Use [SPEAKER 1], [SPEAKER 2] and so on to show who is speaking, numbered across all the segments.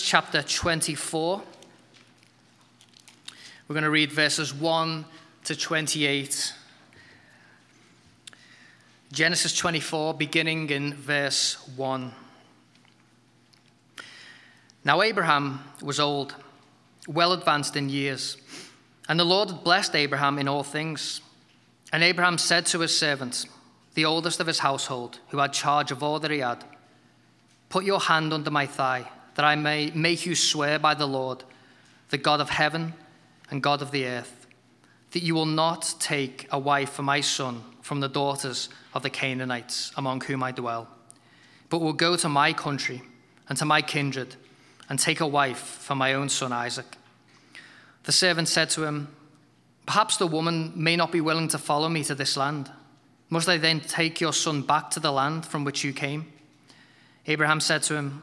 [SPEAKER 1] chapter 24. We're going to read verses 1 to 28. Genesis 24, beginning in verse 1. Now, Abraham was old, well advanced in years, and the Lord had blessed Abraham in all things. And Abraham said to his servant, the oldest of his household, who had charge of all that he had, Put your hand under my thigh that I may make you swear by the Lord, the God of heaven and God of the earth, that you will not take a wife for my son from the daughters of the Canaanites among whom I dwell, but will go to my country and to my kindred and take a wife for my own son Isaac. The servant said to him, Perhaps the woman may not be willing to follow me to this land. Must I then take your son back to the land from which you came? Abraham said to him,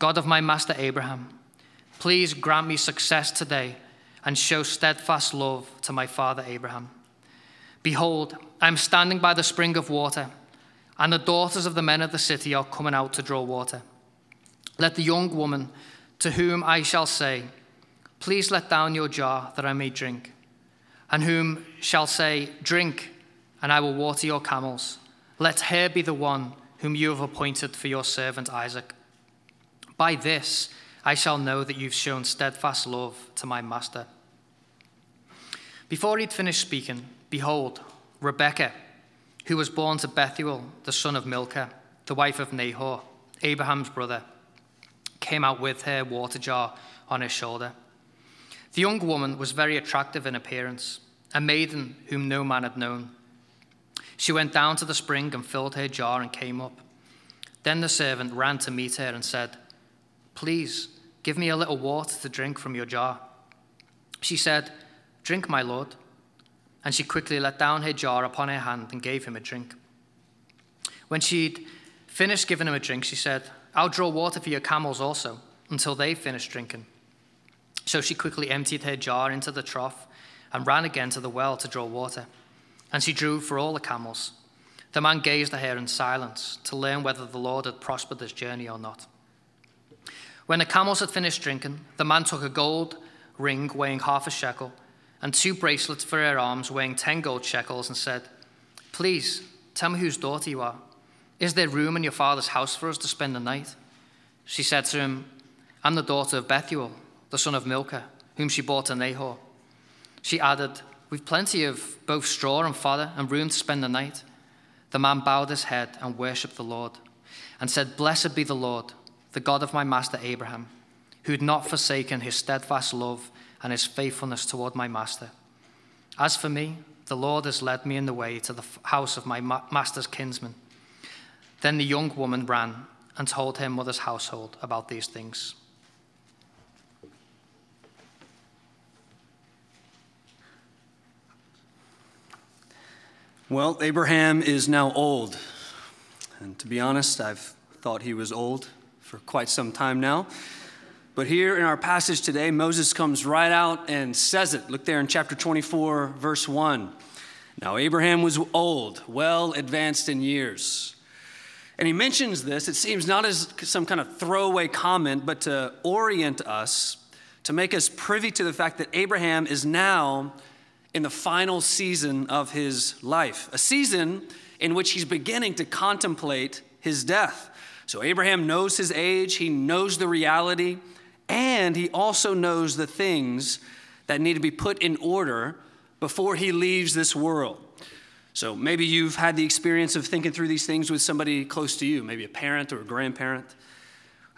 [SPEAKER 1] God of my master Abraham, please grant me success today and show steadfast love to my father Abraham. Behold, I am standing by the spring of water, and the daughters of the men of the city are coming out to draw water. Let the young woman to whom I shall say, Please let down your jar that I may drink, and whom shall say, Drink, and I will water your camels. Let her be the one whom you have appointed for your servant Isaac. By this I shall know that you've shown steadfast love to my master. Before he'd finished speaking, behold, Rebekah, who was born to Bethuel, the son of Milcah, the wife of Nahor, Abraham's brother, came out with her water jar on her shoulder. The young woman was very attractive in appearance, a maiden whom no man had known. She went down to the spring and filled her jar and came up. Then the servant ran to meet her and said, Please, give me a little water to drink from your jar. She said, Drink, my lord. And she quickly let down her jar upon her hand and gave him a drink. When she'd finished giving him a drink, she said, I'll draw water for your camels also, until they finish drinking. So she quickly emptied her jar into the trough and ran again to the well to draw water. And she drew for all the camels. The man gazed at her in silence to learn whether the Lord had prospered his journey or not. When the camels had finished drinking, the man took a gold ring weighing half a shekel and two bracelets for her arms weighing ten gold shekels and said, Please, tell me whose daughter you are. Is there room in your father's house for us to spend the night? She said to him, I'm the daughter of Bethuel, the son of Milcah, whom she bought to Nahor. She added, We've plenty of both straw and fodder and room to spend the night. The man bowed his head and worshipped the Lord and said, Blessed be the Lord the God of my master Abraham, who had not forsaken his steadfast love and his faithfulness toward my master. As for me, the Lord has led me in the way to the house of my master's kinsman. Then the young woman ran and told her mother's household about these things.
[SPEAKER 2] Well, Abraham is now old. And to be honest, I've thought he was old for quite some time now. But here in our passage today, Moses comes right out and says it. Look there in chapter 24, verse 1. Now, Abraham was old, well advanced in years. And he mentions this, it seems not as some kind of throwaway comment, but to orient us, to make us privy to the fact that Abraham is now in the final season of his life, a season in which he's beginning to contemplate his death. So Abraham knows his age, he knows the reality, and he also knows the things that need to be put in order before he leaves this world. So maybe you've had the experience of thinking through these things with somebody close to you, maybe a parent or a grandparent.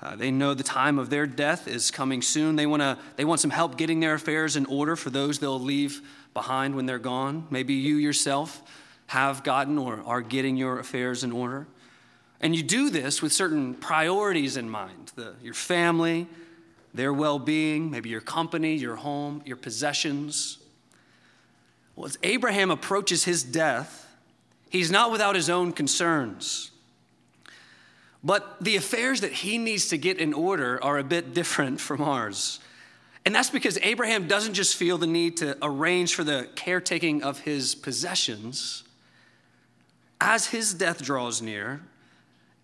[SPEAKER 2] Uh, they know the time of their death is coming soon. They, wanna, they want some help getting their affairs in order for those they'll leave behind when they're gone. Maybe you yourself have gotten or are getting your affairs in order. And you do this with certain priorities in mind the, your family, their well being, maybe your company, your home, your possessions. Well, as Abraham approaches his death, he's not without his own concerns. But the affairs that he needs to get in order are a bit different from ours. And that's because Abraham doesn't just feel the need to arrange for the caretaking of his possessions. As his death draws near,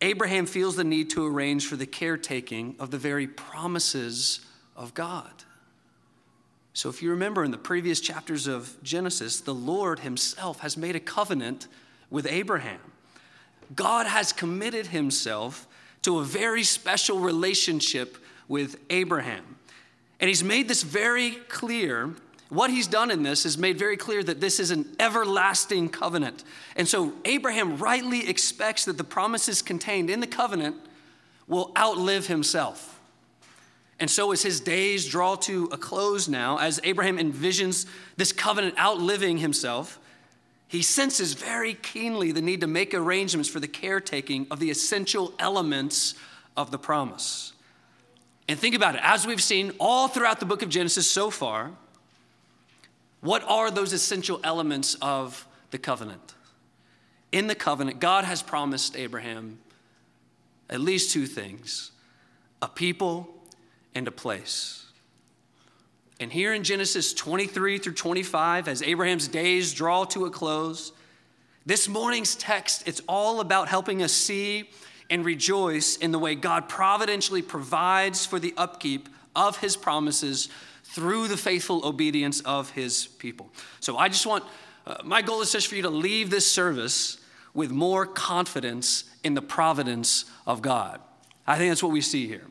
[SPEAKER 2] Abraham feels the need to arrange for the caretaking of the very promises of God. So, if you remember in the previous chapters of Genesis, the Lord himself has made a covenant with Abraham. God has committed himself to a very special relationship with Abraham. And he's made this very clear. What he's done in this is made very clear that this is an everlasting covenant. And so Abraham rightly expects that the promises contained in the covenant will outlive himself. And so, as his days draw to a close now, as Abraham envisions this covenant outliving himself, he senses very keenly the need to make arrangements for the caretaking of the essential elements of the promise. And think about it, as we've seen all throughout the book of Genesis so far, what are those essential elements of the covenant? In the covenant, God has promised Abraham at least two things a people and a place. And here in Genesis 23 through 25, as Abraham's days draw to a close, this morning's text, it's all about helping us see and rejoice in the way God providentially provides for the upkeep of his promises through the faithful obedience of his people. So I just want, uh, my goal is just for you to leave this service with more confidence in the providence of God. I think that's what we see here.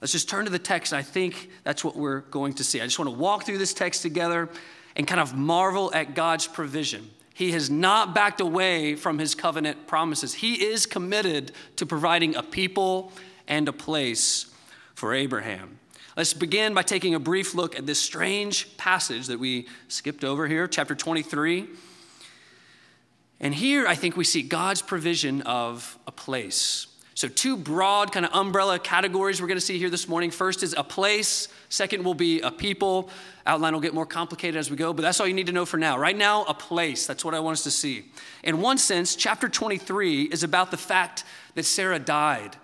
[SPEAKER 2] Let's just turn to the text. I think that's what we're going to see. I just want to walk through this text together and kind of marvel at God's provision. He has not backed away from his covenant promises. He is committed to providing a people and a place for Abraham. Let's begin by taking a brief look at this strange passage that we skipped over here, chapter 23. And here I think we see God's provision of a place. So, two broad kind of umbrella categories we're going to see here this morning. First is a place, second will be a people. Outline will get more complicated as we go, but that's all you need to know for now. Right now, a place. That's what I want us to see. In one sense, chapter 23 is about the fact that Sarah died.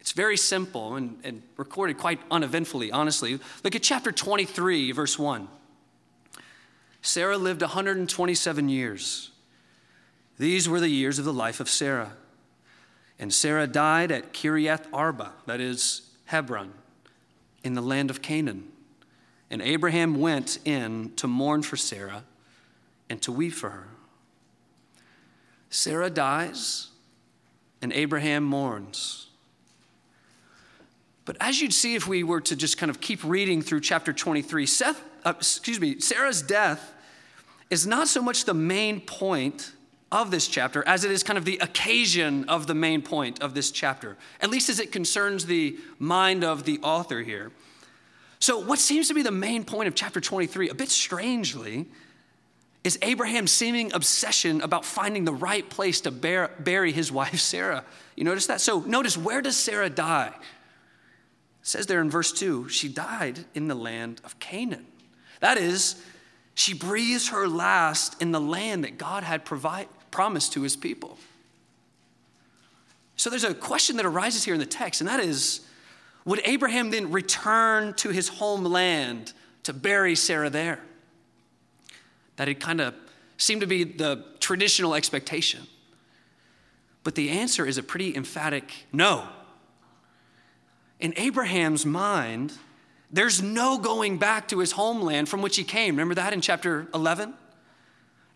[SPEAKER 2] It's very simple and, and recorded quite uneventfully, honestly. Look at chapter 23, verse 1. Sarah lived 127 years. These were the years of the life of Sarah. And Sarah died at Kiriath Arba, that is Hebron, in the land of Canaan. And Abraham went in to mourn for Sarah and to weep for her. Sarah dies, and Abraham mourns. But as you'd see if we were to just kind of keep reading through chapter 23, Seth, uh, excuse me, Sarah's death is not so much the main point of this chapter as it is kind of the occasion of the main point of this chapter, at least as it concerns the mind of the author here. So, what seems to be the main point of chapter 23, a bit strangely, is Abraham's seeming obsession about finding the right place to bear, bury his wife Sarah. You notice that? So, notice where does Sarah die? Says there in verse 2 she died in the land of Canaan. That is, she breathes her last in the land that God had provide, promised to his people. So there's a question that arises here in the text, and that is would Abraham then return to his homeland to bury Sarah there? That had kind of seemed to be the traditional expectation. But the answer is a pretty emphatic no. In Abraham's mind, there's no going back to his homeland from which he came. Remember that in chapter 11?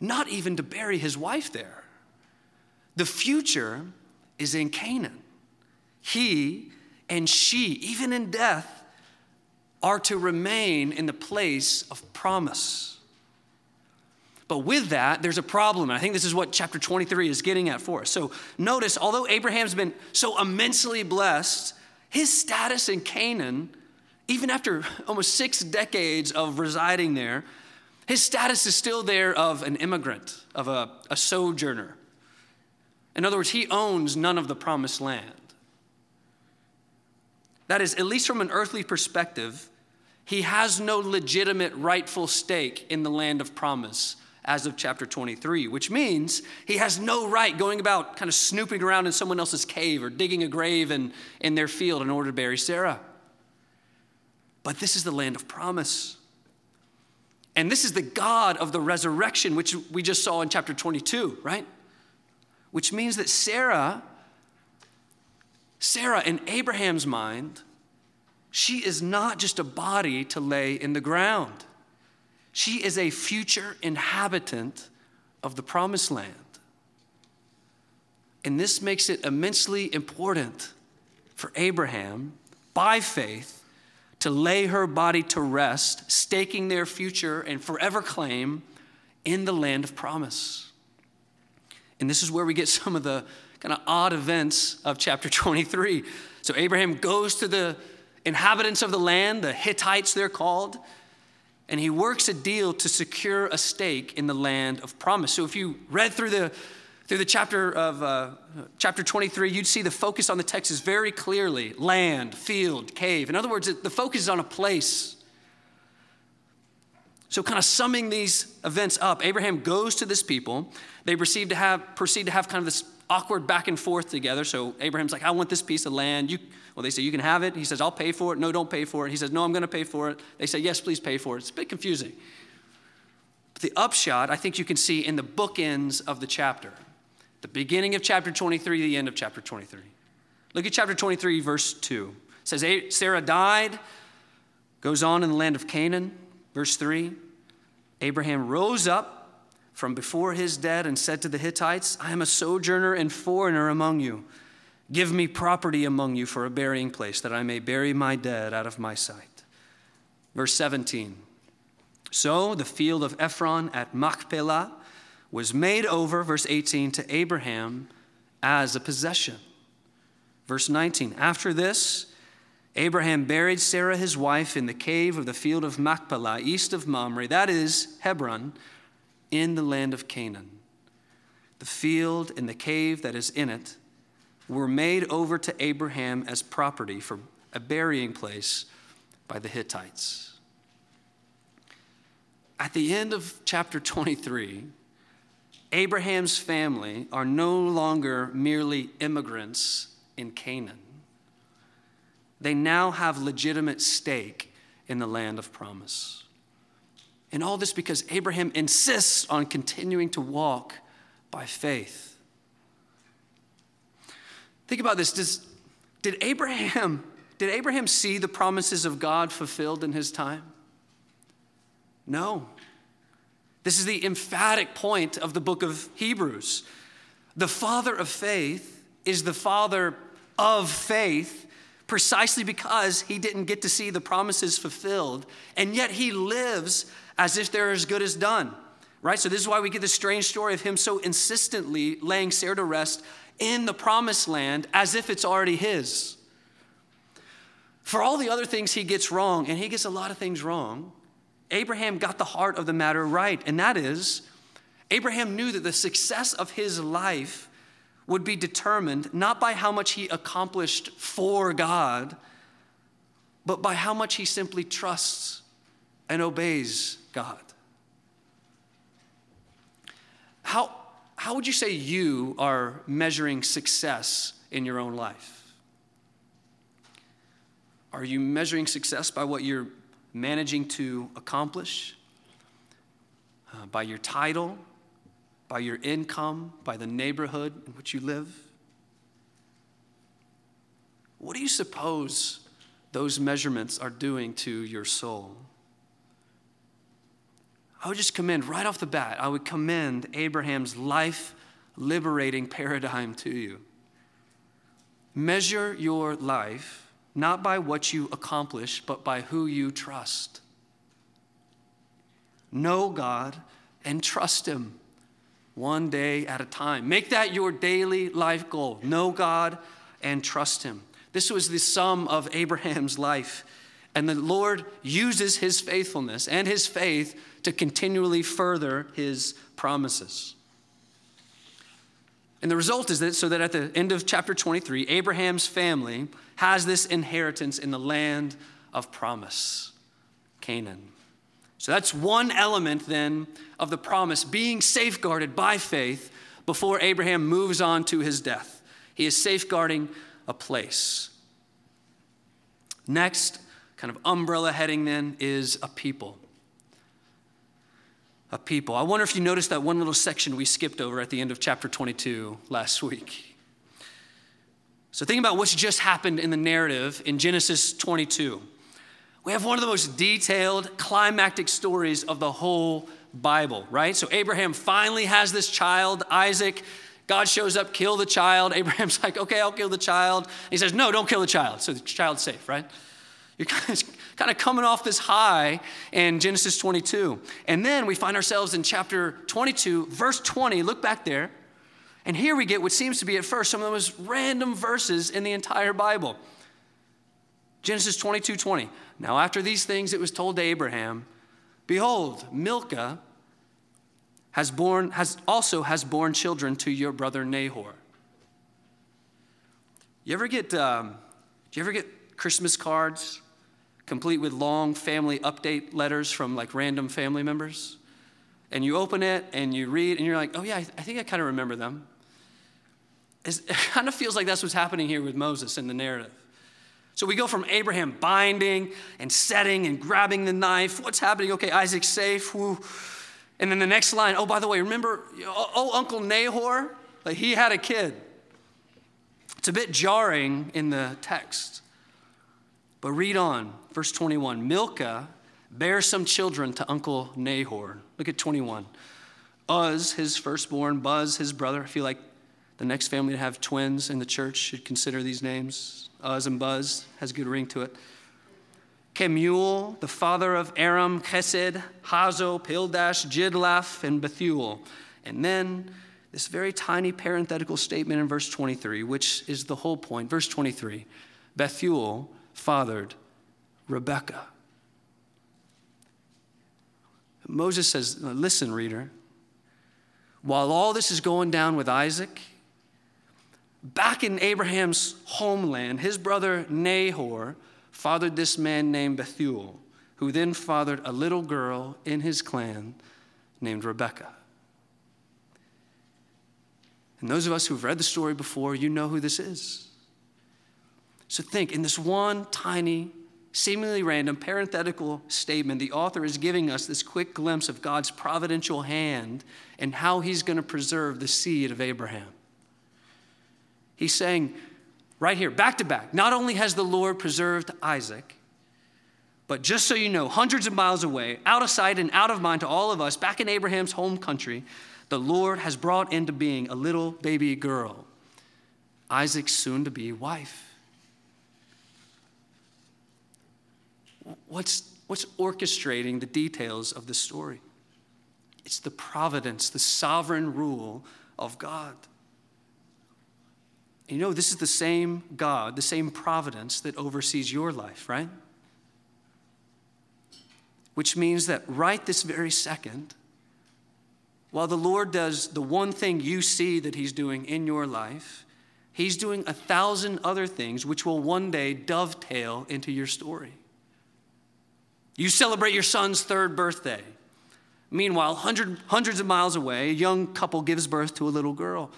[SPEAKER 2] not even to bury his wife there. The future is in Canaan. He and she, even in death, are to remain in the place of promise. But with that, there's a problem. And I think this is what chapter 23 is getting at for us. So notice, although Abraham's been so immensely blessed, his status in Canaan, even after almost six decades of residing there, his status is still there of an immigrant, of a, a sojourner. In other words, he owns none of the promised land. That is, at least from an earthly perspective, he has no legitimate rightful stake in the land of promise as of chapter 23, which means he has no right going about kind of snooping around in someone else's cave or digging a grave in, in their field in order to bury Sarah. But this is the land of promise. And this is the God of the resurrection, which we just saw in chapter 22, right? Which means that Sarah, Sarah in Abraham's mind, she is not just a body to lay in the ground. She is a future inhabitant of the promised land. And this makes it immensely important for Abraham, by faith, to lay her body to rest, staking their future and forever claim in the land of promise. And this is where we get some of the kind of odd events of chapter 23. So Abraham goes to the inhabitants of the land, the Hittites they're called, and he works a deal to secure a stake in the land of promise. So if you read through the through the chapter of uh, chapter 23, you'd see the focus on the text is very clearly land, field, cave. In other words, the focus is on a place. So, kind of summing these events up, Abraham goes to this people. They proceed to have proceed to have kind of this awkward back and forth together. So Abraham's like, "I want this piece of land." You, well, they say you can have it. He says, "I'll pay for it." No, don't pay for it. He says, "No, I'm going to pay for it." They say, "Yes, please pay for it." It's a bit confusing. But the upshot, I think you can see in the bookends of the chapter the beginning of chapter 23, the end of chapter 23. Look at chapter 23, verse 2. It says, Sarah died, goes on in the land of Canaan. Verse 3 Abraham rose up from before his dead and said to the Hittites, I am a sojourner and foreigner among you. Give me property among you for a burying place, that I may bury my dead out of my sight. Verse 17 So the field of Ephron at Machpelah was made over, verse 18, to Abraham as a possession. Verse 19, after this, Abraham buried Sarah his wife in the cave of the field of Machpelah, east of Mamre, that is Hebron, in the land of Canaan. The field and the cave that is in it were made over to Abraham as property for a burying place by the Hittites. At the end of chapter 23, Abraham's family are no longer merely immigrants in Canaan. They now have legitimate stake in the land of promise. And all this because Abraham insists on continuing to walk by faith. Think about this. Does, did Abraham did Abraham see the promises of God fulfilled in his time? No. This is the emphatic point of the book of Hebrews. The father of faith is the father of faith precisely because he didn't get to see the promises fulfilled, and yet he lives as if they're as good as done. Right? So, this is why we get this strange story of him so insistently laying Sarah to rest in the promised land as if it's already his. For all the other things he gets wrong, and he gets a lot of things wrong, Abraham got the heart of the matter right, and that is Abraham knew that the success of his life would be determined not by how much he accomplished for God, but by how much he simply trusts and obeys God. How, how would you say you are measuring success in your own life? Are you measuring success by what you're managing to accomplish, uh, by your title, by your income, by the neighborhood in which you live? What do you suppose those measurements are doing to your soul? I would just commend right off the bat, I would commend Abraham's life liberating paradigm to you. Measure your life not by what you accomplish, but by who you trust. Know God and trust Him one day at a time. Make that your daily life goal. Know God and trust Him. This was the sum of Abraham's life. And the Lord uses his faithfulness and his faith to continually further his promises. And the result is that so that at the end of chapter 23, Abraham's family has this inheritance in the land of promise, Canaan. So that's one element then of the promise being safeguarded by faith before Abraham moves on to his death. He is safeguarding a place. Next, kind of umbrella heading then, is a people. People. I wonder if you noticed that one little section we skipped over at the end of chapter 22 last week. So, think about what's just happened in the narrative in Genesis 22. We have one of the most detailed, climactic stories of the whole Bible, right? So Abraham finally has this child, Isaac. God shows up, kill the child. Abraham's like, okay, I'll kill the child. he says, no, don't kill the child. So the child's safe, right? You're kind of coming off this high in Genesis 22. And then we find ourselves in chapter 22, verse 20. Look back there. And here we get what seems to be at first some of the most random verses in the entire Bible. Genesis 22 20. Now, after these things, it was told to Abraham, Behold, Milcah has born, has also has born children to your brother Nahor. You ever get, um, do you ever get Christmas cards complete with long family update letters from like random family members? And you open it and you read and you're like, oh yeah, I, th- I think I kind of remember them. It's, it kind of feels like that's what's happening here with Moses in the narrative. So we go from Abraham binding and setting and grabbing the knife. What's happening? Okay, Isaac's safe. Woo. And then the next line, oh, by the way, remember, oh, oh, Uncle Nahor? Like he had a kid. It's a bit jarring in the text. But read on, verse 21. Milcah bears some children to Uncle Nahor. Look at 21. Uz, his firstborn, Buzz, his brother. I feel like the next family to have twins in the church should consider these names. Uz and Buzz has a good ring to it. Kemuel, the father of Aram, Chesed, Hazo, Pildash, Jidlaph, and Bethuel. And then this very tiny parenthetical statement in verse 23, which is the whole point. Verse 23 Bethuel fathered Rebekah. Moses says, Listen, reader, while all this is going down with Isaac, back in Abraham's homeland, his brother Nahor fathered this man named Bethuel, who then fathered a little girl in his clan named Rebekah. And those of us who've read the story before, you know who this is. So think in this one tiny, seemingly random parenthetical statement, the author is giving us this quick glimpse of God's providential hand and how he's going to preserve the seed of Abraham. He's saying, right here, back to back, not only has the Lord preserved Isaac, but just so you know, hundreds of miles away, out of sight and out of mind to all of us, back in Abraham's home country, the Lord has brought into being a little baby girl, Isaac's soon to be wife. What's, what's orchestrating the details of the story? It's the providence, the sovereign rule of God. You know, this is the same God, the same providence that oversees your life, right? Which means that right this very second, while the Lord does the one thing you see that He's doing in your life, He's doing a thousand other things which will one day dovetail into your story. You celebrate your son's third birthday. Meanwhile, hundred, hundreds of miles away, a young couple gives birth to a little girl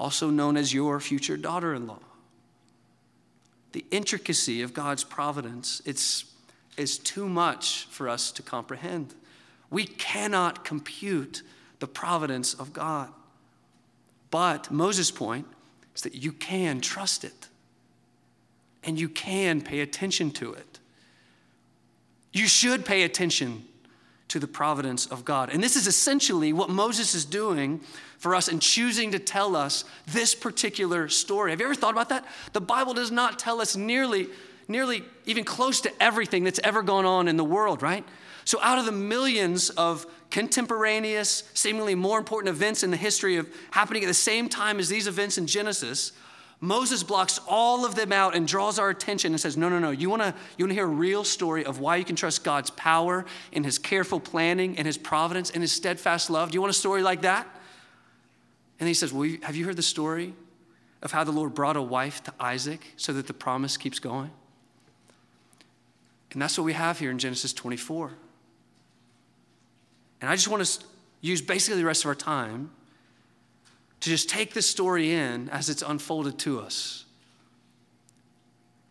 [SPEAKER 2] also known as your future daughter in law. The intricacy of God's providence, it's, is too much for us to comprehend. We cannot compute the providence of God. But Moses' point is that you can trust it and you can pay attention to it. You should pay attention to the providence of God. And this is essentially what Moses is doing for us in choosing to tell us this particular story. Have you ever thought about that? The Bible does not tell us nearly, nearly even close to everything that's ever gone on in the world, right? So, out of the millions of contemporaneous, seemingly more important events in the history of happening at the same time as these events in Genesis, Moses blocks all of them out and draws our attention and says, No, no, no. You want to you wanna hear a real story of why you can trust God's power and his careful planning and his providence and his steadfast love? Do you want a story like that? And he says, Well, have you heard the story of how the Lord brought a wife to Isaac so that the promise keeps going? And that's what we have here in Genesis 24. And I just want to use basically the rest of our time to just take this story in as it's unfolded to us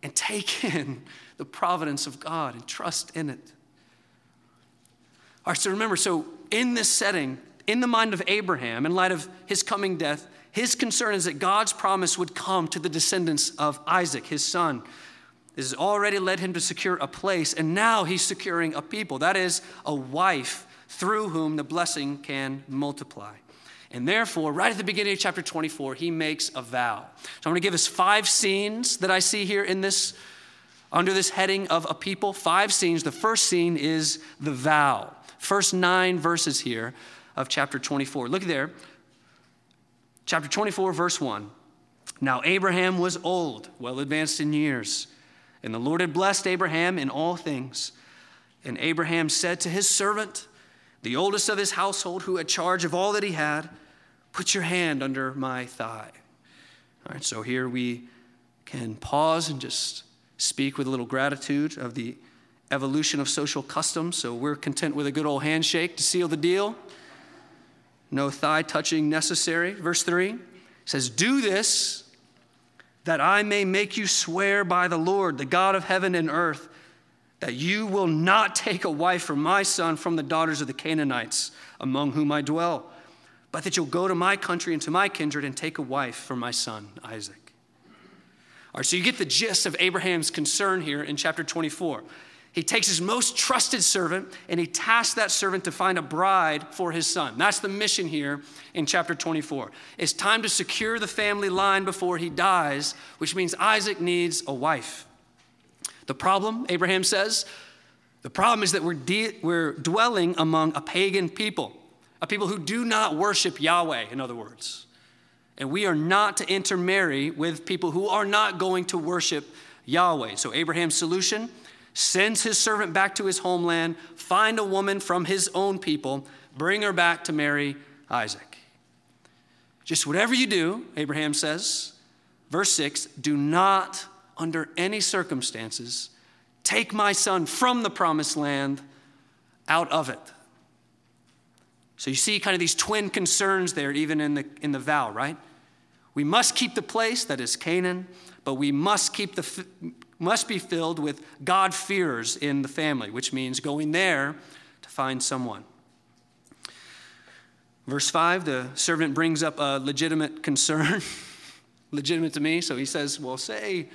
[SPEAKER 2] and take in the providence of God and trust in it. All right, so remember, so in this setting, in the mind of Abraham, in light of his coming death, his concern is that God's promise would come to the descendants of Isaac, his son. This has already led him to secure a place, and now he's securing a people. That is, a wife through whom the blessing can multiply. And therefore, right at the beginning of chapter 24, he makes a vow. So I'm going to give us five scenes that I see here in this, under this heading of a people. Five scenes. The first scene is the vow. First nine verses here of chapter 24. Look there. Chapter 24, verse 1. Now Abraham was old, well advanced in years, and the Lord had blessed Abraham in all things. And Abraham said to his servant, the oldest of his household, who had charge of all that he had, Put your hand under my thigh. All right, so here we can pause and just speak with a little gratitude of the evolution of social customs. So we're content with a good old handshake to seal the deal. No thigh touching necessary. Verse 3 says, Do this that I may make you swear by the Lord, the God of heaven and earth that you will not take a wife for my son from the daughters of the Canaanites among whom I dwell, but that you'll go to my country and to my kindred and take a wife for my son Isaac. All right, so you get the gist of Abraham's concern here in chapter 24. He takes his most trusted servant and he tasks that servant to find a bride for his son. That's the mission here in chapter 24. It's time to secure the family line before he dies, which means Isaac needs a wife. The problem, Abraham says, the problem is that we're, de- we're dwelling among a pagan people, a people who do not worship Yahweh, in other words. And we are not to intermarry with people who are not going to worship Yahweh. So Abraham's solution sends his servant back to his homeland, find a woman from his own people, bring her back to marry Isaac. Just whatever you do, Abraham says, verse 6, do not under any circumstances, take my son from the promised land out of it. So you see kind of these twin concerns there, even in the, in the vow, right? We must keep the place that is Canaan, but we must keep the must be filled with God fears in the family, which means going there to find someone. Verse 5, the servant brings up a legitimate concern, legitimate to me. So he says, Well, say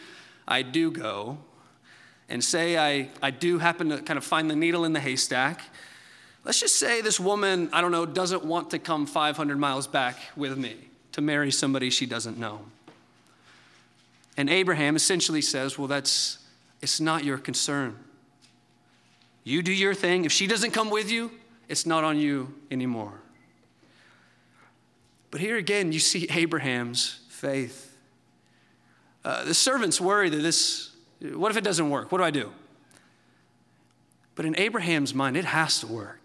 [SPEAKER 2] I do go, and say I, I do happen to kind of find the needle in the haystack, let's just say this woman, I don't know, doesn't want to come 500 miles back with me to marry somebody she doesn't know. And Abraham essentially says, Well, that's, it's not your concern. You do your thing. If she doesn't come with you, it's not on you anymore. But here again, you see Abraham's faith. Uh, the servants worry that this, what if it doesn't work? What do I do? But in Abraham's mind, it has to work.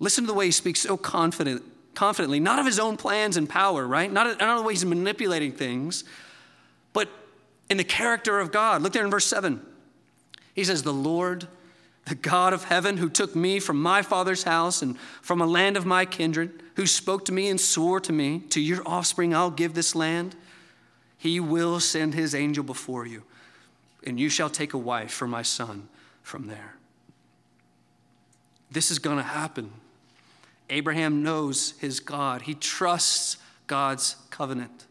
[SPEAKER 2] Listen to the way he speaks so confident, confidently, not of his own plans and power, right? Not, not the way he's manipulating things, but in the character of God. Look there in verse 7. He says, The Lord, the God of heaven, who took me from my father's house and from a land of my kindred, who spoke to me and swore to me, To your offspring I'll give this land. He will send his angel before you, and you shall take a wife for my son from there. This is going to happen. Abraham knows his God, he trusts God's covenant.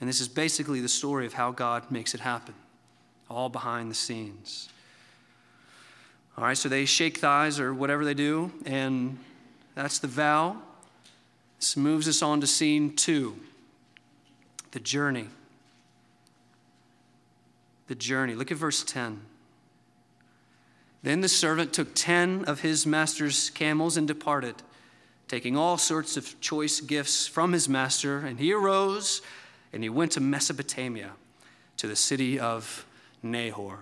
[SPEAKER 2] And this is basically the story of how God makes it happen, all behind the scenes. All right, so they shake thighs or whatever they do, and that's the vow. This moves us on to scene two the journey. The journey. Look at verse 10. Then the servant took ten of his master's camels and departed, taking all sorts of choice gifts from his master. And he arose and he went to Mesopotamia, to the city of Nahor.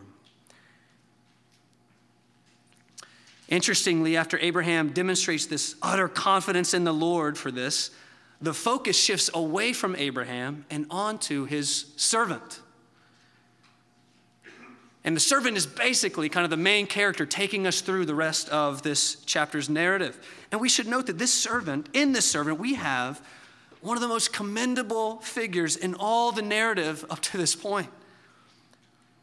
[SPEAKER 2] Interestingly, after Abraham demonstrates this utter confidence in the Lord for this, the focus shifts away from Abraham and onto his servant. And the servant is basically kind of the main character taking us through the rest of this chapter's narrative. And we should note that this servant, in this servant, we have one of the most commendable figures in all the narrative up to this point.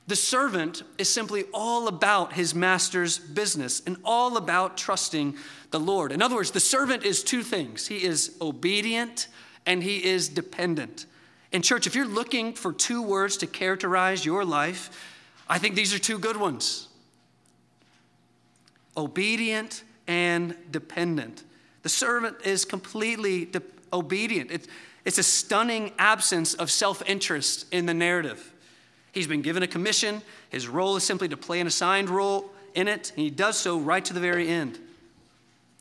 [SPEAKER 2] The servant is simply all about his master's business and all about trusting the Lord. In other words, the servant is two things he is obedient and he is dependent. In church, if you're looking for two words to characterize your life, I think these are two good ones obedient and dependent. The servant is completely de- obedient. It's, a stunning absence of self interest in the narrative. He's been given a commission, his role is simply to play an assigned role in it, and he does so right to the very end.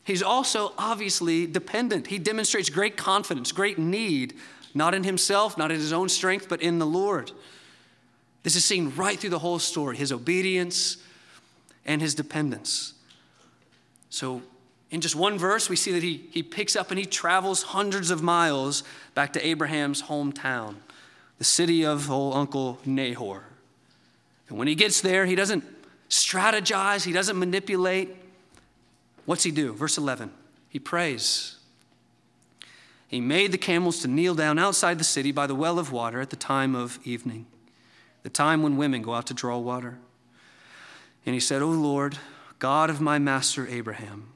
[SPEAKER 2] He's also obviously dependent. He demonstrates great confidence, great need, not in himself, not in his own strength, but in the Lord. This is seen right through the whole story his obedience and his dependence. So, in just one verse, we see that he, he picks up and he travels hundreds of miles back to Abraham's hometown, the city of old Uncle Nahor. And when he gets there, he doesn't strategize, he doesn't manipulate. What's he do? Verse 11 he prays. He made the camels to kneel down outside the city by the well of water at the time of evening the time when women go out to draw water. And he said, O Lord, God of my master Abraham,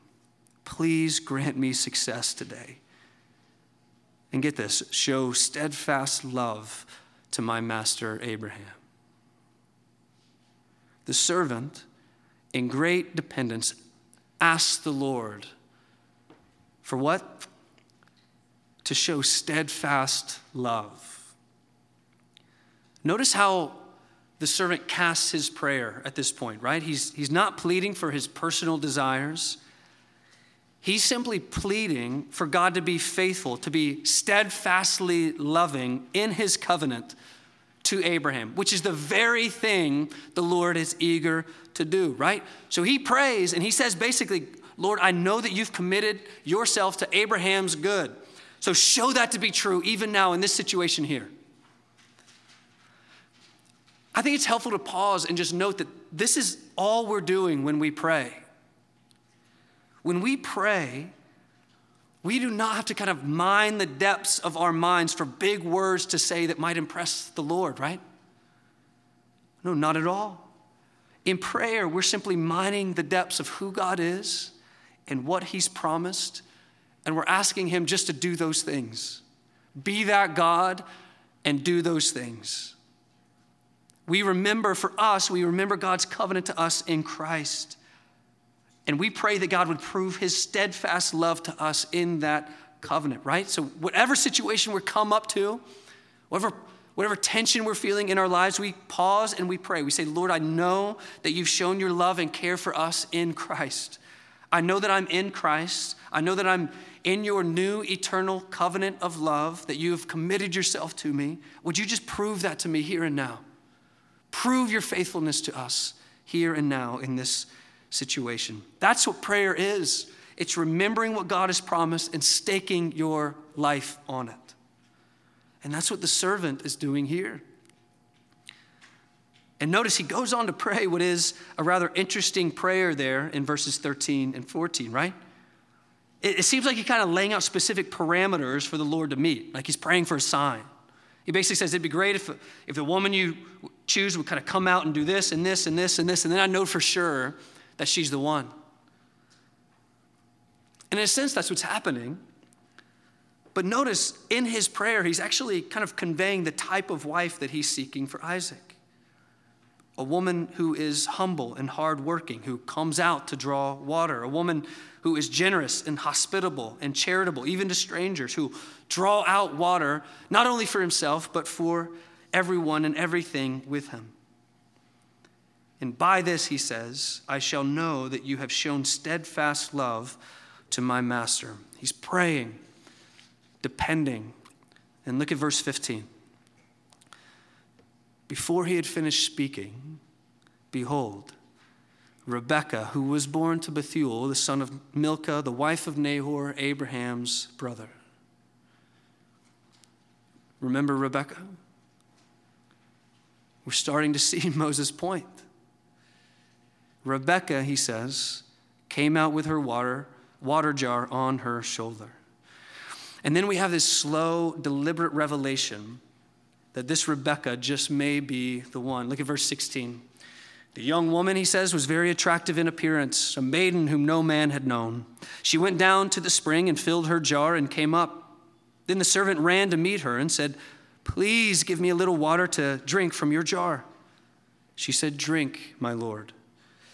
[SPEAKER 2] please grant me success today. And get this show steadfast love to my master Abraham. The servant, in great dependence, asked the Lord for what? To show steadfast love. Notice how the servant casts his prayer at this point, right? He's, he's not pleading for his personal desires. He's simply pleading for God to be faithful, to be steadfastly loving in his covenant to Abraham, which is the very thing the Lord is eager to do, right? So he prays and he says basically, Lord, I know that you've committed yourself to Abraham's good. So show that to be true even now in this situation here. I think it's helpful to pause and just note that this is all we're doing when we pray. When we pray, we do not have to kind of mine the depths of our minds for big words to say that might impress the Lord, right? No, not at all. In prayer, we're simply mining the depths of who God is and what He's promised, and we're asking Him just to do those things. Be that God and do those things. We remember for us, we remember God's covenant to us in Christ. And we pray that God would prove his steadfast love to us in that covenant, right? So, whatever situation we're come up to, whatever, whatever tension we're feeling in our lives, we pause and we pray. We say, Lord, I know that you've shown your love and care for us in Christ. I know that I'm in Christ. I know that I'm in your new eternal covenant of love, that you have committed yourself to me. Would you just prove that to me here and now? Prove your faithfulness to us here and now in this situation. That's what prayer is it's remembering what God has promised and staking your life on it. And that's what the servant is doing here. And notice he goes on to pray what is a rather interesting prayer there in verses 13 and 14, right? It, it seems like he's kind of laying out specific parameters for the Lord to meet, like he's praying for a sign. He basically says it'd be great if, if the woman you choose would kind of come out and do this and this and this and this, and then I know for sure that she's the one. And in a sense, that's what's happening. But notice in his prayer, he's actually kind of conveying the type of wife that he's seeking for Isaac a woman who is humble and hardworking, who comes out to draw water, a woman who is generous and hospitable and charitable, even to strangers, who draw out water not only for himself, but for everyone and everything with him. And by this, he says, I shall know that you have shown steadfast love to my master. He's praying, depending. And look at verse 15. Before he had finished speaking, behold, Rebekah, who was born to Bethuel, the son of Milcah, the wife of Nahor, Abraham's brother. Remember Rebekah? We're starting to see Moses' point. Rebekah, he says, came out with her water, water jar on her shoulder. And then we have this slow, deliberate revelation that this Rebekah just may be the one. Look at verse 16. The young woman, he says, was very attractive in appearance, a maiden whom no man had known. She went down to the spring and filled her jar and came up. Then the servant ran to meet her and said, Please give me a little water to drink from your jar. She said, Drink, my lord.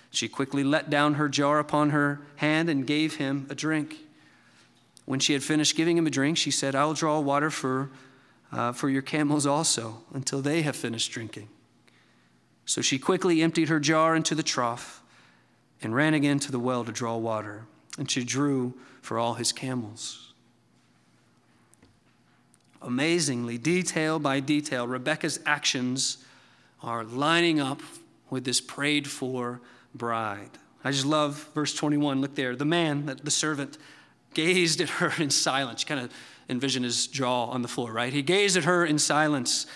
[SPEAKER 2] She quickly let down her jar upon her hand and gave him a drink. When she had finished giving him a drink, she said, I'll draw water for, uh, for your camels also until they have finished drinking. So she quickly emptied her jar into the trough and ran again to the well to draw water, and she drew for all his camels. Amazingly, detail by detail, Rebecca's actions are lining up with this prayed for bride. I just love verse 21. Look there. The man, the servant, gazed at her in silence. You kind of envision his jaw on the floor, right? He gazed at her in silence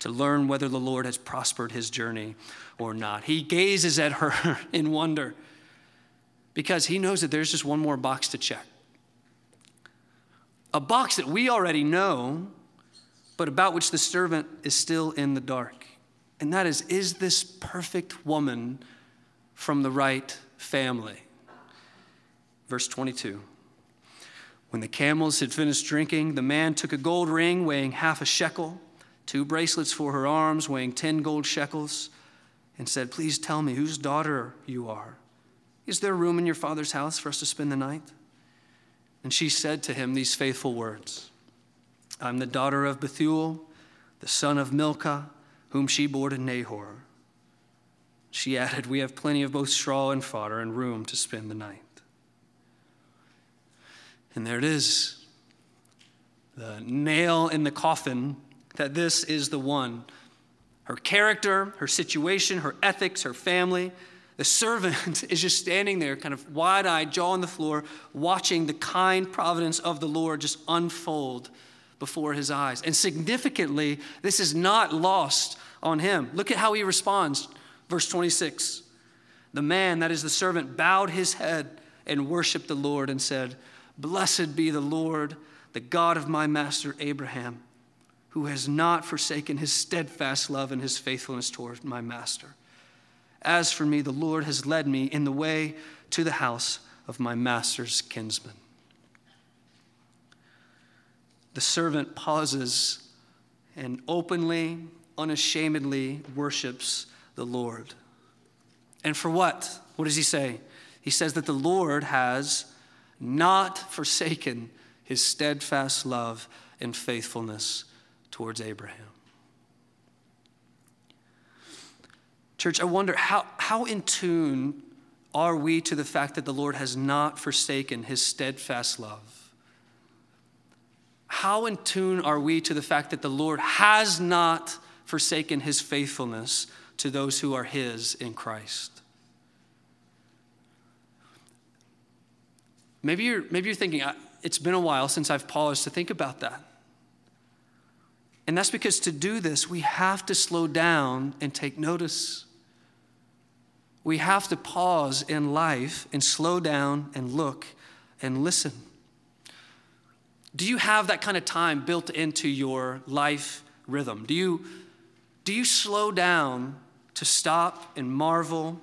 [SPEAKER 2] to learn whether the Lord has prospered his journey or not. He gazes at her in wonder because he knows that there's just one more box to check. A box that we already know, but about which the servant is still in the dark. And that is is this perfect woman from the right family? Verse 22. When the camels had finished drinking, the man took a gold ring weighing half a shekel two bracelets for her arms weighing 10 gold shekels, and said, Please tell me whose daughter you are. Is there room in your father's house for us to spend the night? And she said to him these faithful words I'm the daughter of Bethuel, the son of Milcah, whom she bore to Nahor. She added, We have plenty of both straw and fodder and room to spend the night. And there it is the nail in the coffin that this is the one. Her character, her situation, her ethics, her family. The servant is just standing there, kind of wide eyed, jaw on the floor, watching the kind providence of the Lord just unfold before his eyes. And significantly, this is not lost on him. Look at how he responds. Verse 26 The man, that is the servant, bowed his head and worshiped the Lord and said, Blessed be the Lord, the God of my master Abraham who has not forsaken his steadfast love and his faithfulness toward my master. As for me, the Lord has led me in the way to the house of my master's kinsman. The servant pauses and openly, unashamedly worships the Lord. And for what? What does he say? He says that the Lord has not forsaken his steadfast love and faithfulness towards Abraham. Church, I wonder how, how in tune are we to the fact that the Lord has not forsaken his steadfast love? How in tune are we to the fact that the Lord has not forsaken his faithfulness to those who are his in Christ? Maybe you're, maybe you're thinking, it's been a while since I've paused to think about that. And that's because to do this, we have to slow down and take notice. We have to pause in life and slow down and look and listen. Do you have that kind of time built into your life rhythm? Do you, do you slow down to stop and marvel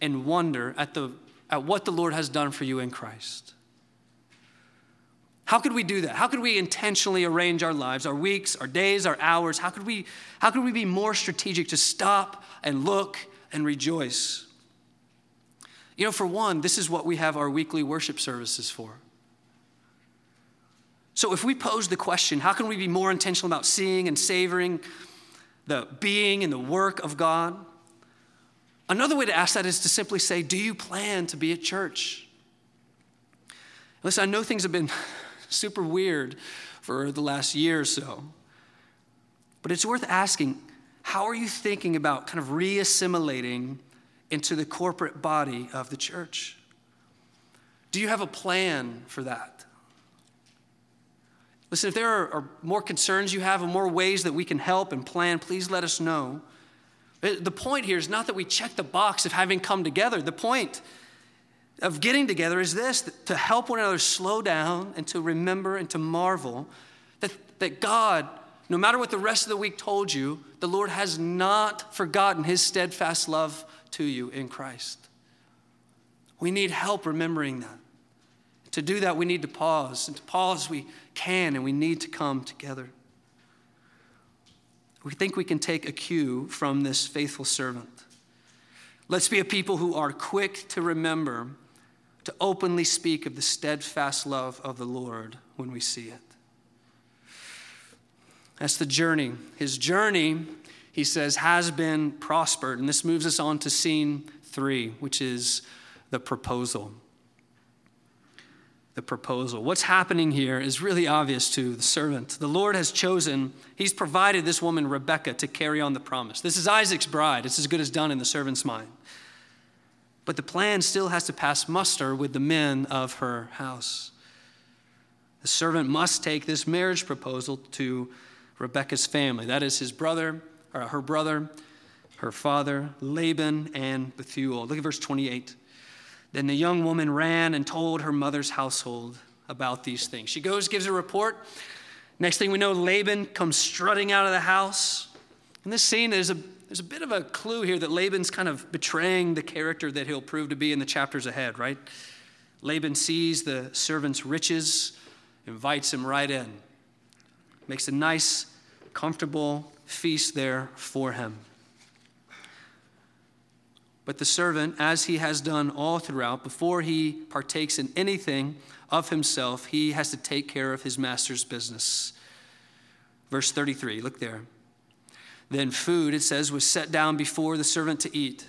[SPEAKER 2] and wonder at, the, at what the Lord has done for you in Christ? How could we do that? How could we intentionally arrange our lives, our weeks, our days, our hours? How could we, how could we be more strategic to stop and look and rejoice? You know, for one, this is what we have our weekly worship services for. So if we pose the question, how can we be more intentional about seeing and savoring the being and the work of God? Another way to ask that is to simply say, Do you plan to be at church? Listen, I know things have been super weird for the last year or so, but it's worth asking how are you thinking about kind of reassimilating into the corporate body of the church? Do you have a plan for that? Listen, if there are, are more concerns you have and more ways that we can help and plan, please let us know. Uh, the point here is not that we check the box of having come together. The point of getting together is this to help one another slow down and to remember and to marvel that, that God, no matter what the rest of the week told you, the Lord has not forgotten his steadfast love to you in Christ. We need help remembering that. To do that, we need to pause. And to pause, we can and we need to come together. We think we can take a cue from this faithful servant. Let's be a people who are quick to remember, to openly speak of the steadfast love of the Lord when we see it. That's the journey. His journey, he says, has been prospered. And this moves us on to scene three, which is the proposal the proposal. What's happening here is really obvious to the servant. The Lord has chosen, He's provided this woman, Rebecca, to carry on the promise. This is Isaac's bride. It's as good as done in the servant's mind. But the plan still has to pass muster with the men of her house. The servant must take this marriage proposal to Rebecca's family. That is his brother, or her brother, her father, Laban, and Bethuel. Look at verse 28. Then the young woman ran and told her mother's household about these things. She goes, gives a report. Next thing we know, Laban comes strutting out of the house. In this scene, there's a, there's a bit of a clue here that Laban's kind of betraying the character that he'll prove to be in the chapters ahead, right? Laban sees the servant's riches, invites him right in, makes a nice, comfortable feast there for him. But the servant, as he has done all throughout, before he partakes in anything of himself, he has to take care of his master's business. Verse 33, look there. Then food, it says, was set down before the servant to eat.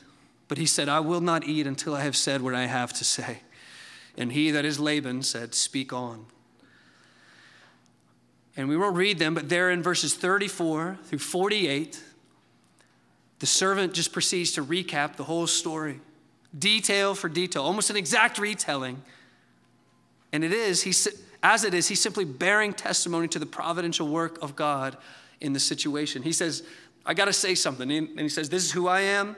[SPEAKER 2] But he said, I will not eat until I have said what I have to say. And he, that is Laban, said, Speak on. And we won't read them, but there in verses 34 through 48, the servant just proceeds to recap the whole story, detail for detail, almost an exact retelling. And it is, he, as it is, he's simply bearing testimony to the providential work of God in the situation. He says, I got to say something. And he says, This is who I am.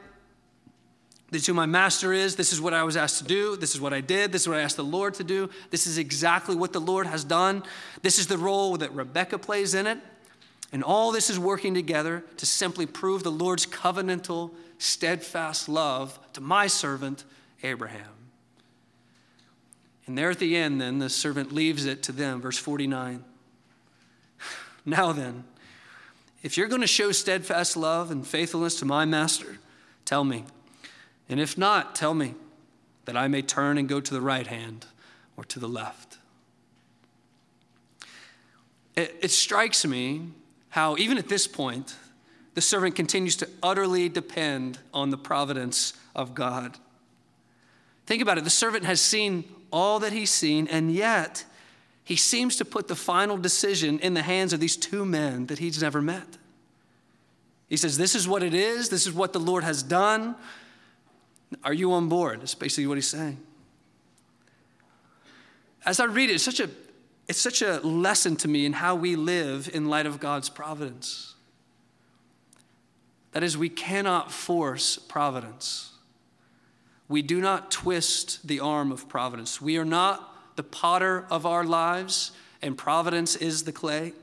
[SPEAKER 2] This is who my master is. This is what I was asked to do. This is what I did. This is what I asked the Lord to do. This is exactly what the Lord has done. This is the role that Rebecca plays in it. And all this is working together to simply prove the Lord's covenantal, steadfast love to my servant, Abraham. And there at the end, then, the servant leaves it to them. Verse 49. Now then, if you're going to show steadfast love and faithfulness to my master, tell me. And if not, tell me that I may turn and go to the right hand or to the left. It, it strikes me how, even at this point, the servant continues to utterly depend on the providence of God. Think about it the servant has seen all that he's seen, and yet he seems to put the final decision in the hands of these two men that he's never met. He says, This is what it is, this is what the Lord has done. Are you on board? That's basically what he's saying. As I read it, it's such a it's such a lesson to me in how we live in light of God's providence. That is, we cannot force providence. We do not twist the arm of providence. We are not the potter of our lives, and providence is the clay.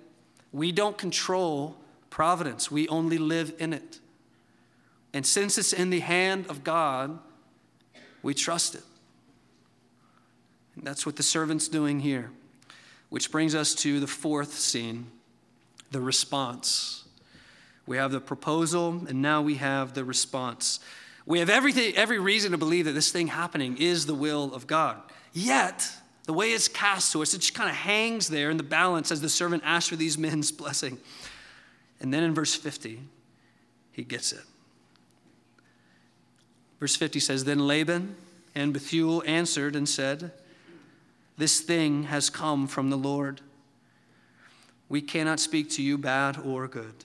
[SPEAKER 2] We don't control providence, we only live in it. And since it's in the hand of God, we trust it. And that's what the servant's doing here. Which brings us to the fourth scene the response. We have the proposal, and now we have the response. We have everything, every reason to believe that this thing happening is the will of God. Yet, the way it's cast to us, it just kind of hangs there in the balance as the servant asks for these men's blessing. And then in verse 50, he gets it. Verse 50 says Then Laban and Bethuel answered and said, This thing has come from the Lord. We cannot speak to you bad or good.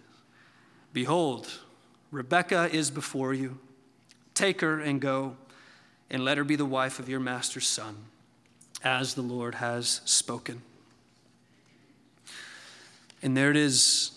[SPEAKER 2] Behold, Rebekah is before you. Take her and go, and let her be the wife of your master's son, as the Lord has spoken. And there it is.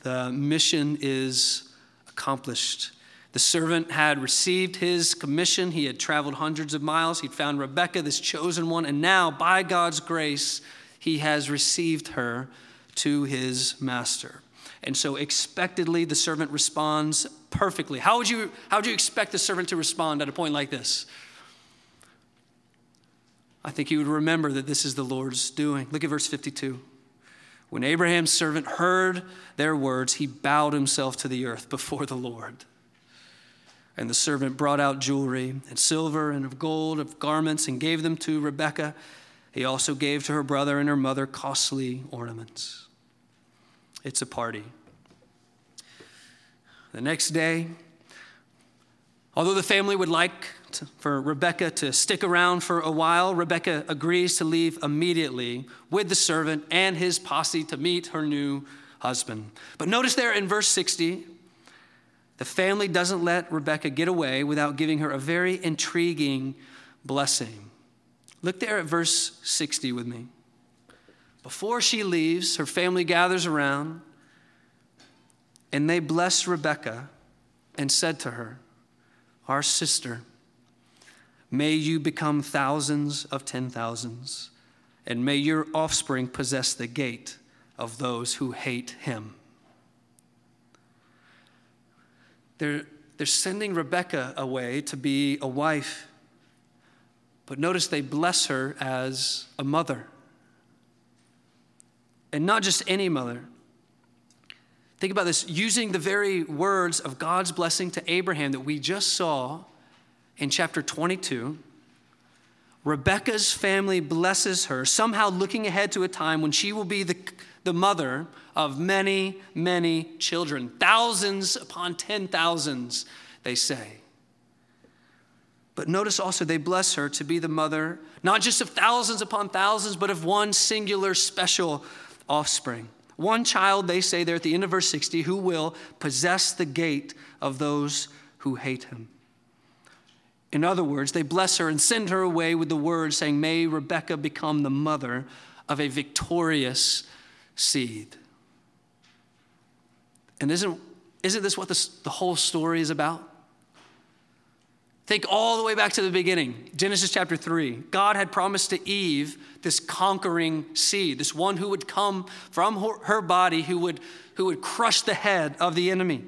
[SPEAKER 2] The mission is accomplished. The servant had received his commission. He had traveled hundreds of miles. He'd found Rebekah, this chosen one, and now, by God's grace, he has received her to his master. And so, expectedly, the servant responds perfectly. How would you, how would you expect the servant to respond at a point like this? I think he would remember that this is the Lord's doing. Look at verse 52. When Abraham's servant heard their words, he bowed himself to the earth before the Lord. And the servant brought out jewelry and silver and of gold, of garments, and gave them to Rebekah. He also gave to her brother and her mother costly ornaments. It's a party. The next day, although the family would like to, for Rebecca to stick around for a while, Rebecca agrees to leave immediately with the servant and his posse to meet her new husband. But notice there in verse 60, the family doesn't let Rebecca get away without giving her a very intriguing blessing. Look there at verse 60 with me. Before she leaves, her family gathers around and they blessed Rebekah and said to her, Our sister, may you become thousands of ten thousands, and may your offspring possess the gate of those who hate him. They're, they're sending Rebecca away to be a wife, but notice they bless her as a mother. And not just any mother. Think about this using the very words of God's blessing to Abraham that we just saw in chapter 22. Rebecca's family blesses her, somehow looking ahead to a time when she will be the, the mother of many, many children. Thousands upon ten thousands, they say. But notice also they bless her to be the mother, not just of thousands upon thousands, but of one singular special offspring. One child, they say there at the end of verse 60, who will possess the gate of those who hate him. In other words, they bless her and send her away with the words saying, May Rebecca become the mother of a victorious seed. And isn't, isn't this what this, the whole story is about? Think all the way back to the beginning, Genesis chapter 3. God had promised to Eve this conquering seed, this one who would come from her body, who would, who would crush the head of the enemy.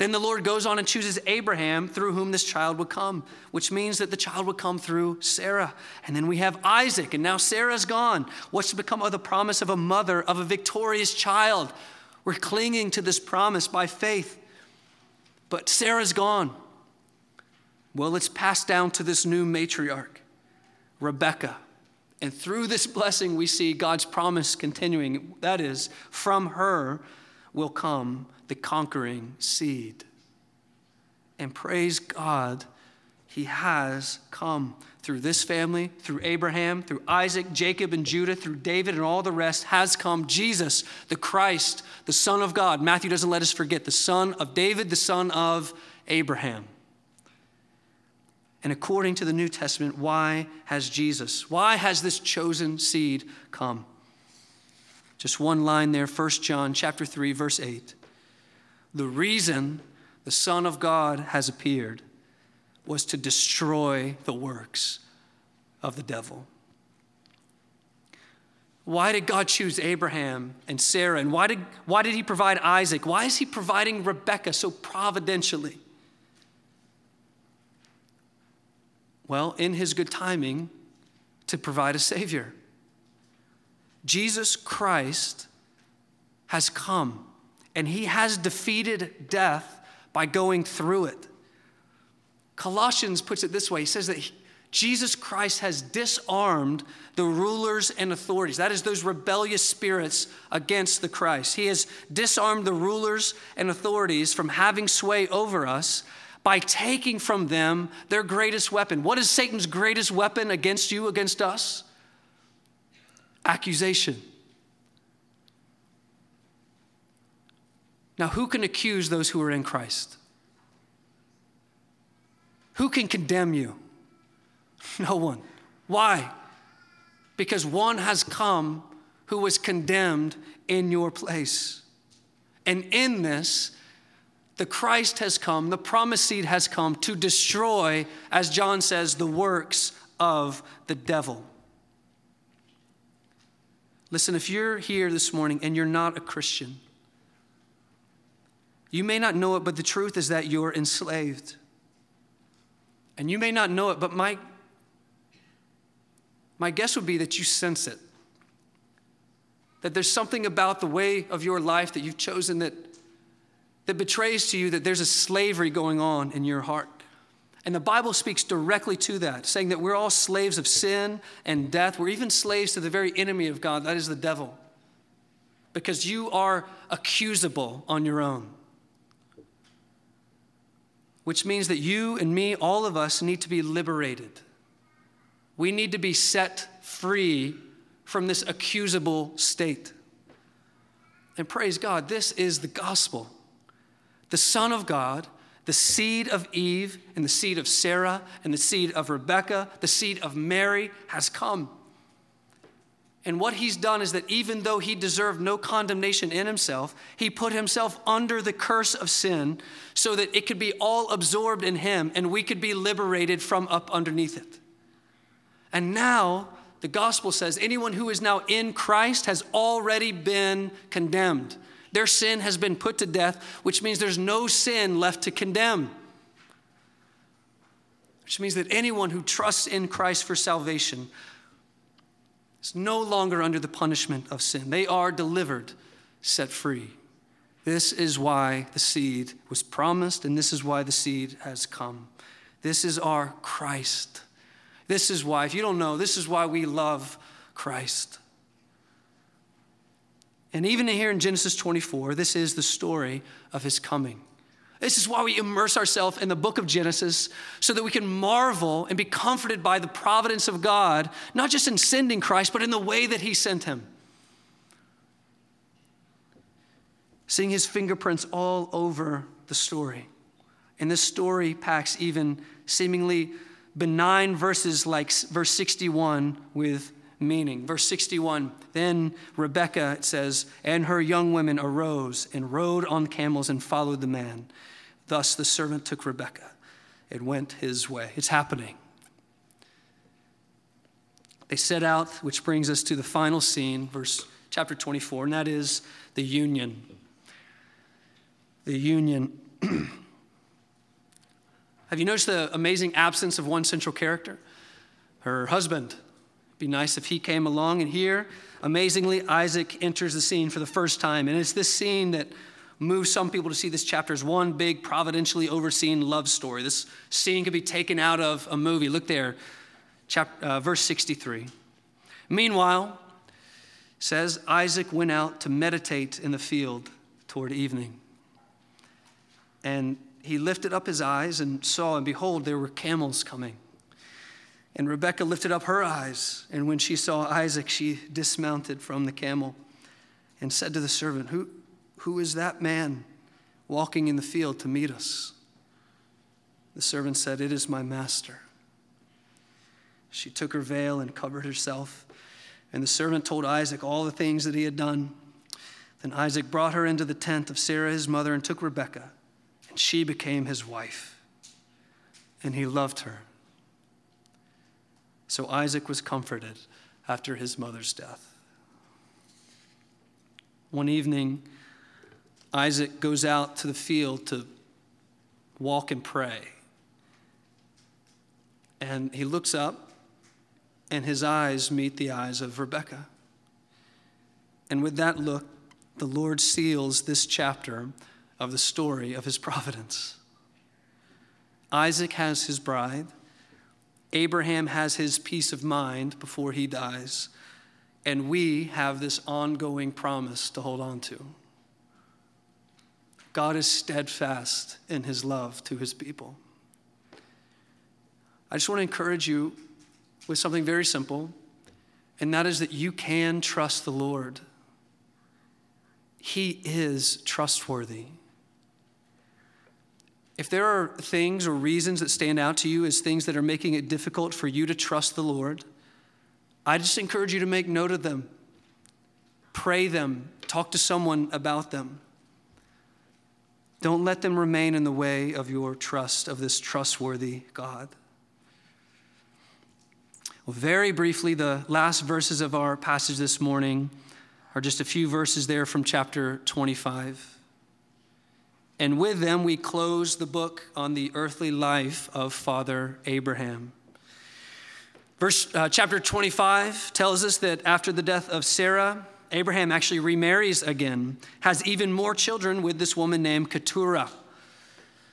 [SPEAKER 2] Then the Lord goes on and chooses Abraham through whom this child would come, which means that the child would come through Sarah. And then we have Isaac, and now Sarah's gone. What's to become of the promise of a mother, of a victorious child? We're clinging to this promise by faith. But Sarah's gone. Well, it's passed down to this new matriarch, Rebecca. And through this blessing, we see God's promise continuing. That is, from her will come the conquering seed. And praise God, he has come through this family, through Abraham, through Isaac, Jacob, and Judah, through David, and all the rest, has come Jesus, the Christ, the Son of God. Matthew doesn't let us forget the Son of David, the Son of Abraham. And according to the New Testament, why has Jesus, why has this chosen seed come? Just one line there, 1 John chapter 3 verse 8. The reason the Son of God has appeared was to destroy the works of the devil. Why did God choose Abraham and Sarah? And why did, why did he provide Isaac? Why is he providing Rebekah so providentially? Well, in his good timing, to provide a Savior. Jesus Christ has come and he has defeated death by going through it. Colossians puts it this way he says that he, Jesus Christ has disarmed the rulers and authorities. That is, those rebellious spirits against the Christ. He has disarmed the rulers and authorities from having sway over us by taking from them their greatest weapon. What is Satan's greatest weapon against you, against us? Accusation. Now, who can accuse those who are in Christ? Who can condemn you? No one. Why? Because one has come who was condemned in your place. And in this, the Christ has come, the promised seed has come to destroy, as John says, the works of the devil. Listen, if you're here this morning and you're not a Christian, you may not know it, but the truth is that you're enslaved. And you may not know it, but my, my guess would be that you sense it. That there's something about the way of your life that you've chosen that that betrays to you that there's a slavery going on in your heart. And the Bible speaks directly to that, saying that we're all slaves of sin and death. We're even slaves to the very enemy of God, that is the devil, because you are accusable on your own. Which means that you and me, all of us, need to be liberated. We need to be set free from this accusable state. And praise God, this is the gospel the Son of God, the seed of Eve, and the seed of Sarah, and the seed of Rebekah, the seed of Mary has come. And what he's done is that even though he deserved no condemnation in himself, he put himself under the curse of sin so that it could be all absorbed in him and we could be liberated from up underneath it. And now, the gospel says anyone who is now in Christ has already been condemned. Their sin has been put to death, which means there's no sin left to condemn. Which means that anyone who trusts in Christ for salvation is no longer under the punishment of sin. They are delivered, set free. This is why the seed was promised, and this is why the seed has come. This is our Christ. This is why, if you don't know, this is why we love Christ. And even here in Genesis 24, this is the story of his coming. This is why we immerse ourselves in the book of Genesis so that we can marvel and be comforted by the providence of God, not just in sending Christ, but in the way that he sent him. Seeing his fingerprints all over the story. And this story packs even seemingly benign verses like verse 61 with meaning. Verse 61 Then Rebekah, it says, and her young women arose and rode on camels and followed the man. Thus the servant took Rebekah and went his way. It's happening. They set out, which brings us to the final scene, verse chapter 24, and that is the union. The union. Have you noticed the amazing absence of one central character? Her husband, be nice if he came along. And here, amazingly, Isaac enters the scene for the first time. And it's this scene that moves some people to see this chapter as one big, providentially overseen love story. This scene could be taken out of a movie. Look there, chapter, uh, verse 63. Meanwhile, says Isaac went out to meditate in the field toward evening. And he lifted up his eyes and saw, and behold, there were camels coming. And Rebekah lifted up her eyes, and when she saw Isaac, she dismounted from the camel and said to the servant, Who, who is that man walking in the field to meet us? The servant said, It is my master. She took her veil and covered herself, and the servant told Isaac all the things that he had done. Then Isaac brought her into the tent of Sarah, his mother, and took Rebekah, and she became his wife. And he loved her. So Isaac was comforted after his mother's death. One evening, Isaac goes out to the field to walk and pray. And he looks up, and his eyes meet the eyes of Rebekah. And with that look, the Lord seals this chapter of the story of his providence. Isaac has his bride. Abraham has his peace of mind before he dies, and we have this ongoing promise to hold on to. God is steadfast in his love to his people. I just want to encourage you with something very simple, and that is that you can trust the Lord. He is trustworthy. If there are things or reasons that stand out to you as things that are making it difficult for you to trust the Lord, I just encourage you to make note of them, pray them, talk to someone about them. Don't let them remain in the way of your trust of this trustworthy God. Well, very briefly, the last verses of our passage this morning are just a few verses there from chapter 25. And with them, we close the book on the earthly life of Father Abraham. Verse, uh, chapter 25 tells us that after the death of Sarah, Abraham actually remarries again, has even more children with this woman named Keturah.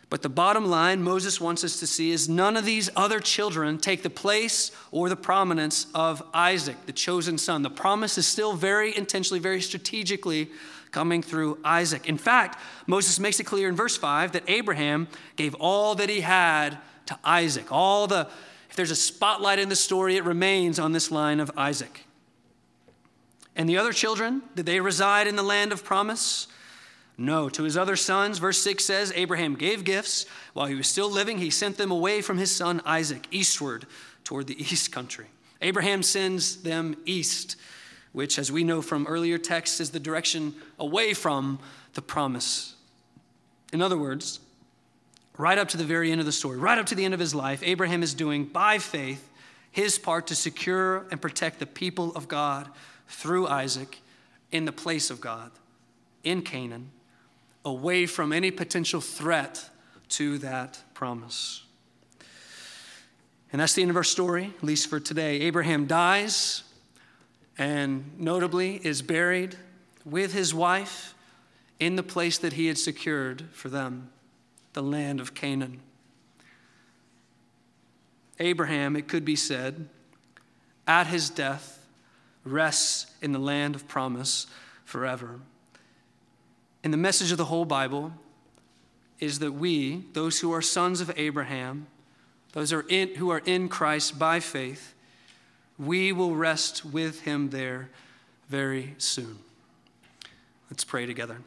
[SPEAKER 2] But the bottom line Moses wants us to see is none of these other children take the place or the prominence of Isaac, the chosen son. The promise is still very intentionally, very strategically coming through Isaac. In fact, Moses makes it clear in verse 5 that Abraham gave all that he had to Isaac. All the if there's a spotlight in the story, it remains on this line of Isaac. And the other children, did they reside in the land of promise? No. To his other sons, verse 6 says Abraham gave gifts. While he was still living, he sent them away from his son Isaac eastward toward the east country. Abraham sends them east, which, as we know from earlier texts, is the direction away from the promise. In other words, right up to the very end of the story, right up to the end of his life, Abraham is doing by faith his part to secure and protect the people of God through Isaac in the place of God in Canaan, away from any potential threat to that promise. And that's the end of our story, at least for today. Abraham dies and notably is buried with his wife in the place that he had secured for them, the land of Canaan. Abraham, it could be said, at his death, rests in the land of promise forever. And the message of the whole Bible is that we, those who are sons of Abraham, those are in, who are in Christ by faith, we will rest with him there very soon. Let's pray together.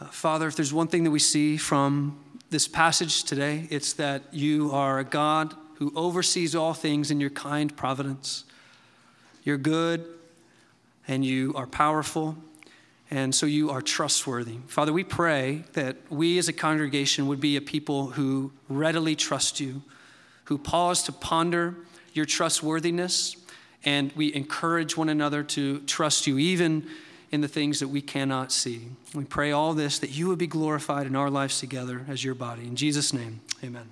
[SPEAKER 2] Uh, Father, if there's one thing that we see from this passage today, it's that you are a God who oversees all things in your kind providence. You're good and you are powerful, and so you are trustworthy. Father, we pray that we as a congregation would be a people who readily trust you, who pause to ponder your trustworthiness, and we encourage one another to trust you, even in the things that we cannot see. We pray all this that you would be glorified in our lives together as your body. In Jesus' name, amen.